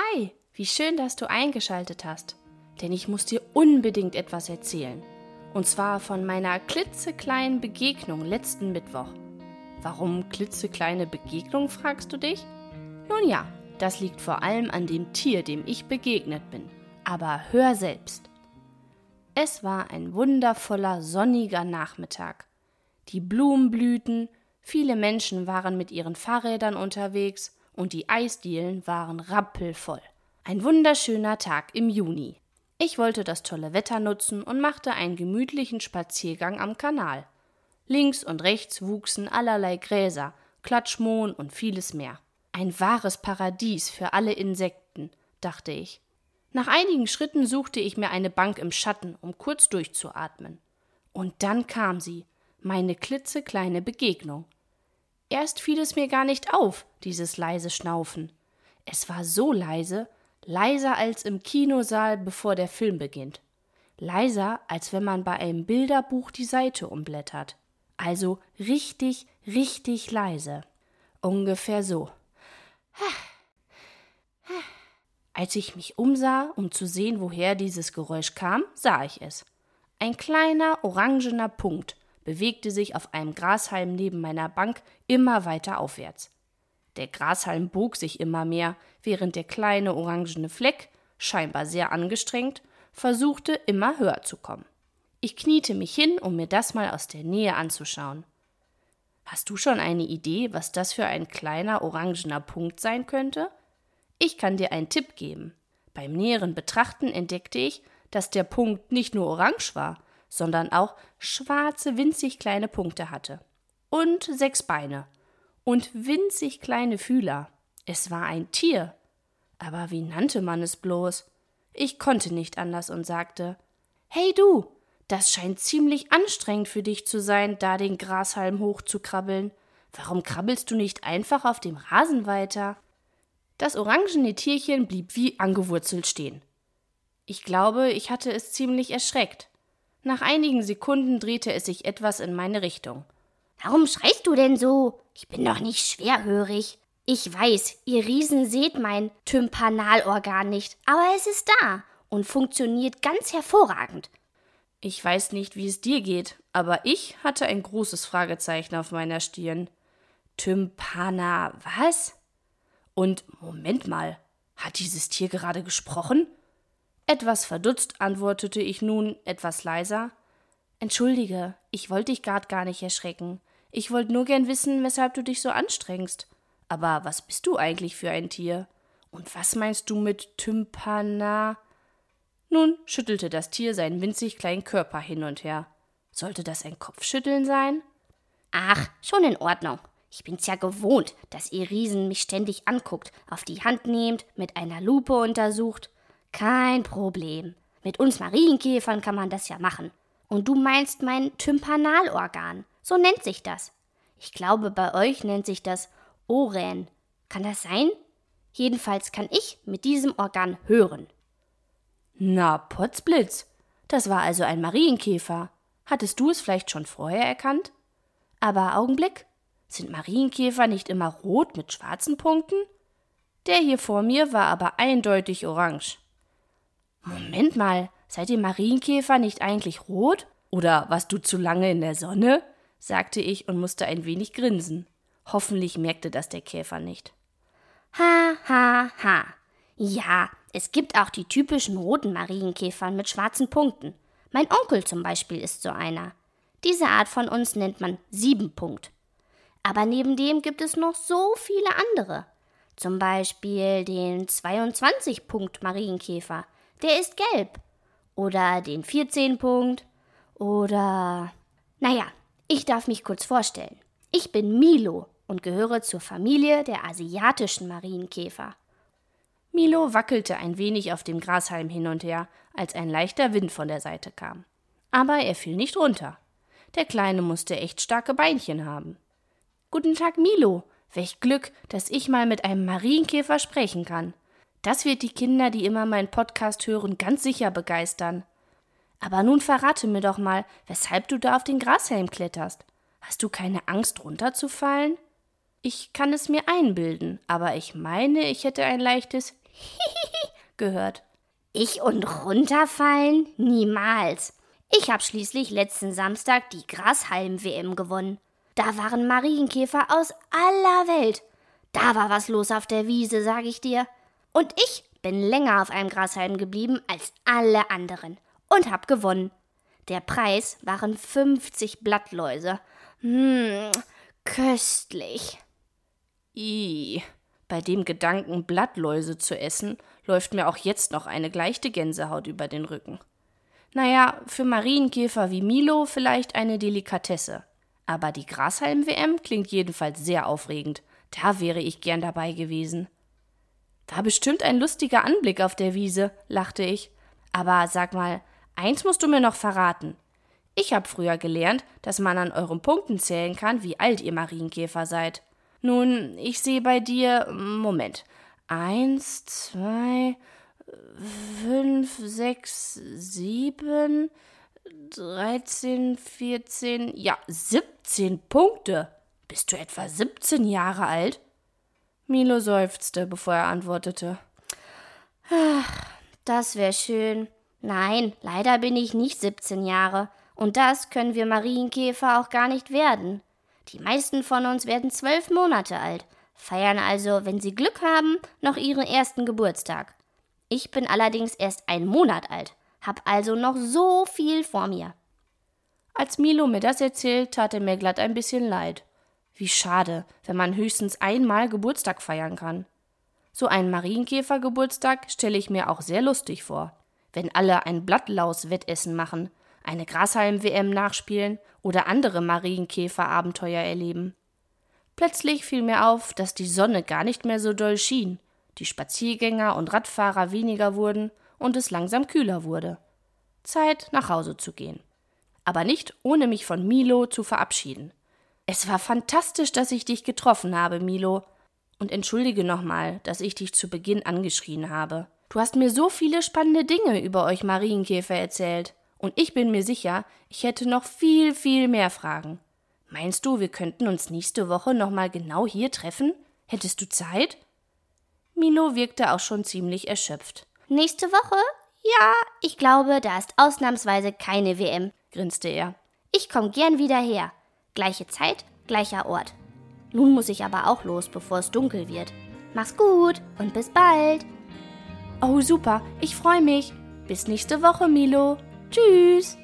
Hi, wie schön, dass du eingeschaltet hast. Denn ich muss dir unbedingt etwas erzählen. Und zwar von meiner klitzekleinen Begegnung letzten Mittwoch. Warum klitzekleine Begegnung, fragst du dich? Nun ja, das liegt vor allem an dem Tier, dem ich begegnet bin. Aber hör selbst. Es war ein wundervoller, sonniger Nachmittag. Die Blumen blühten, viele Menschen waren mit ihren Fahrrädern unterwegs und die Eisdielen waren rappelvoll. Ein wunderschöner Tag im Juni. Ich wollte das tolle Wetter nutzen und machte einen gemütlichen Spaziergang am Kanal. Links und rechts wuchsen allerlei Gräser, Klatschmohn und vieles mehr. Ein wahres Paradies für alle Insekten, dachte ich. Nach einigen Schritten suchte ich mir eine Bank im Schatten, um kurz durchzuatmen. Und dann kam sie, meine klitzekleine Begegnung. Erst fiel es mir gar nicht auf, dieses leise Schnaufen. Es war so leise, leiser als im Kinosaal, bevor der Film beginnt. Leiser, als wenn man bei einem Bilderbuch die Seite umblättert. Also richtig, richtig leise. Ungefähr so. Als ich mich umsah, um zu sehen, woher dieses Geräusch kam, sah ich es. Ein kleiner orangener Punkt bewegte sich auf einem Grashalm neben meiner Bank immer weiter aufwärts. Der Grashalm bog sich immer mehr, während der kleine orangene Fleck, scheinbar sehr angestrengt, versuchte immer höher zu kommen. Ich kniete mich hin, um mir das mal aus der Nähe anzuschauen. Hast du schon eine Idee, was das für ein kleiner orangener Punkt sein könnte? Ich kann dir einen Tipp geben. Beim näheren Betrachten entdeckte ich, dass der Punkt nicht nur orange war, sondern auch schwarze, winzig kleine Punkte hatte. Und sechs Beine. Und winzig kleine Fühler. Es war ein Tier. Aber wie nannte man es bloß? Ich konnte nicht anders und sagte Hey du, das scheint ziemlich anstrengend für dich zu sein, da den Grashalm hochzukrabbeln. Warum krabbelst du nicht einfach auf dem Rasen weiter? Das orangene Tierchen blieb wie angewurzelt stehen. Ich glaube, ich hatte es ziemlich erschreckt. Nach einigen Sekunden drehte es sich etwas in meine Richtung. Warum schreist du denn so? Ich bin doch nicht schwerhörig. Ich weiß, ihr Riesen seht mein Tympanalorgan nicht, aber es ist da und funktioniert ganz hervorragend. Ich weiß nicht, wie es dir geht, aber ich hatte ein großes Fragezeichen auf meiner Stirn. Tympana, was? Und Moment mal, hat dieses Tier gerade gesprochen? Etwas verdutzt antwortete ich nun etwas leiser. Entschuldige, ich wollte dich grad gar nicht erschrecken. Ich wollte nur gern wissen, weshalb du dich so anstrengst. Aber was bist du eigentlich für ein Tier? Und was meinst du mit Tympana? Nun schüttelte das Tier seinen winzig kleinen Körper hin und her. Sollte das ein Kopfschütteln sein? Ach, schon in Ordnung. Ich bin's ja gewohnt, dass ihr Riesen mich ständig anguckt, auf die Hand nehmt, mit einer Lupe untersucht. Kein Problem. Mit uns Marienkäfern kann man das ja machen. Und du meinst mein Tympanalorgan. So nennt sich das. Ich glaube, bei euch nennt sich das Ohren. Kann das sein? Jedenfalls kann ich mit diesem Organ hören. Na, Potzblitz. Das war also ein Marienkäfer. Hattest du es vielleicht schon vorher erkannt? Aber Augenblick. Sind Marienkäfer nicht immer rot mit schwarzen Punkten? Der hier vor mir war aber eindeutig orange. Moment mal, seid ihr Marienkäfer nicht eigentlich rot? Oder warst du zu lange in der Sonne? sagte ich und musste ein wenig grinsen. Hoffentlich merkte das der Käfer nicht. Ha, ha, ha. Ja, es gibt auch die typischen roten Marienkäfer mit schwarzen Punkten. Mein Onkel zum Beispiel ist so einer. Diese Art von uns nennt man Siebenpunkt. Aber neben dem gibt es noch so viele andere. Zum Beispiel den 22-Punkt Marienkäfer, der ist gelb. Oder den 14 Punkt. Oder. Naja, ich darf mich kurz vorstellen. Ich bin Milo und gehöre zur Familie der asiatischen Marienkäfer. Milo wackelte ein wenig auf dem Grashalm hin und her, als ein leichter Wind von der Seite kam. Aber er fiel nicht runter. Der Kleine musste echt starke Beinchen haben. Guten Tag, Milo. Welch Glück, dass ich mal mit einem Marienkäfer sprechen kann. Das wird die Kinder, die immer meinen Podcast hören, ganz sicher begeistern. Aber nun verrate mir doch mal, weshalb du da auf den Grashelm kletterst. Hast du keine Angst, runterzufallen? Ich kann es mir einbilden, aber ich meine, ich hätte ein leichtes gehört. Ich und runterfallen? Niemals. Ich habe schließlich letzten Samstag die Grashalm-WM gewonnen. Da waren Marienkäfer aus aller Welt. Da war was los auf der Wiese, sag ich dir. Und ich bin länger auf einem Grashalm geblieben als alle anderen und hab gewonnen. Der Preis waren 50 Blattläuse. Hm, köstlich. I, bei dem Gedanken, Blattläuse zu essen, läuft mir auch jetzt noch eine leichte Gänsehaut über den Rücken. Naja, für Marienkäfer wie Milo vielleicht eine Delikatesse. Aber die Grashalm-WM klingt jedenfalls sehr aufregend. Da wäre ich gern dabei gewesen. War bestimmt ein lustiger Anblick auf der Wiese, lachte ich. Aber sag mal, eins musst du mir noch verraten. Ich habe früher gelernt, dass man an euren Punkten zählen kann, wie alt ihr Marienkäfer seid. Nun, ich sehe bei dir. Moment. Eins, zwei, fünf, sechs, sieben, dreizehn, vierzehn, ja, siebzehn Punkte. Bist du etwa siebzehn Jahre alt? Milo seufzte, bevor er antwortete. Ach, das wäre schön. Nein, leider bin ich nicht 17 Jahre. Und das können wir Marienkäfer auch gar nicht werden. Die meisten von uns werden zwölf Monate alt, feiern also, wenn sie Glück haben, noch ihren ersten Geburtstag. Ich bin allerdings erst ein Monat alt, hab also noch so viel vor mir. Als Milo mir das erzählt, tat er mir glatt ein bisschen leid. Wie schade, wenn man höchstens einmal Geburtstag feiern kann. So einen Marienkäfergeburtstag stelle ich mir auch sehr lustig vor. Wenn alle ein Blattlaus-Wettessen machen, eine Grashalm-WM nachspielen oder andere Marienkäfer-Abenteuer erleben. Plötzlich fiel mir auf, dass die Sonne gar nicht mehr so doll schien, die Spaziergänger und Radfahrer weniger wurden und es langsam kühler wurde. Zeit, nach Hause zu gehen. Aber nicht ohne mich von Milo zu verabschieden. Es war fantastisch, dass ich dich getroffen habe, Milo. Und entschuldige nochmal, dass ich dich zu Beginn angeschrien habe. Du hast mir so viele spannende Dinge über euch Marienkäfer erzählt. Und ich bin mir sicher, ich hätte noch viel, viel mehr Fragen. Meinst du, wir könnten uns nächste Woche nochmal genau hier treffen? Hättest du Zeit? Milo wirkte auch schon ziemlich erschöpft. Nächste Woche? Ja, ich glaube, da ist ausnahmsweise keine WM, grinste er. Ich komm gern wieder her. Gleiche Zeit, gleicher Ort. Nun muss ich aber auch los, bevor es dunkel wird. Mach's gut und bis bald. Oh, super, ich freue mich. Bis nächste Woche, Milo. Tschüss.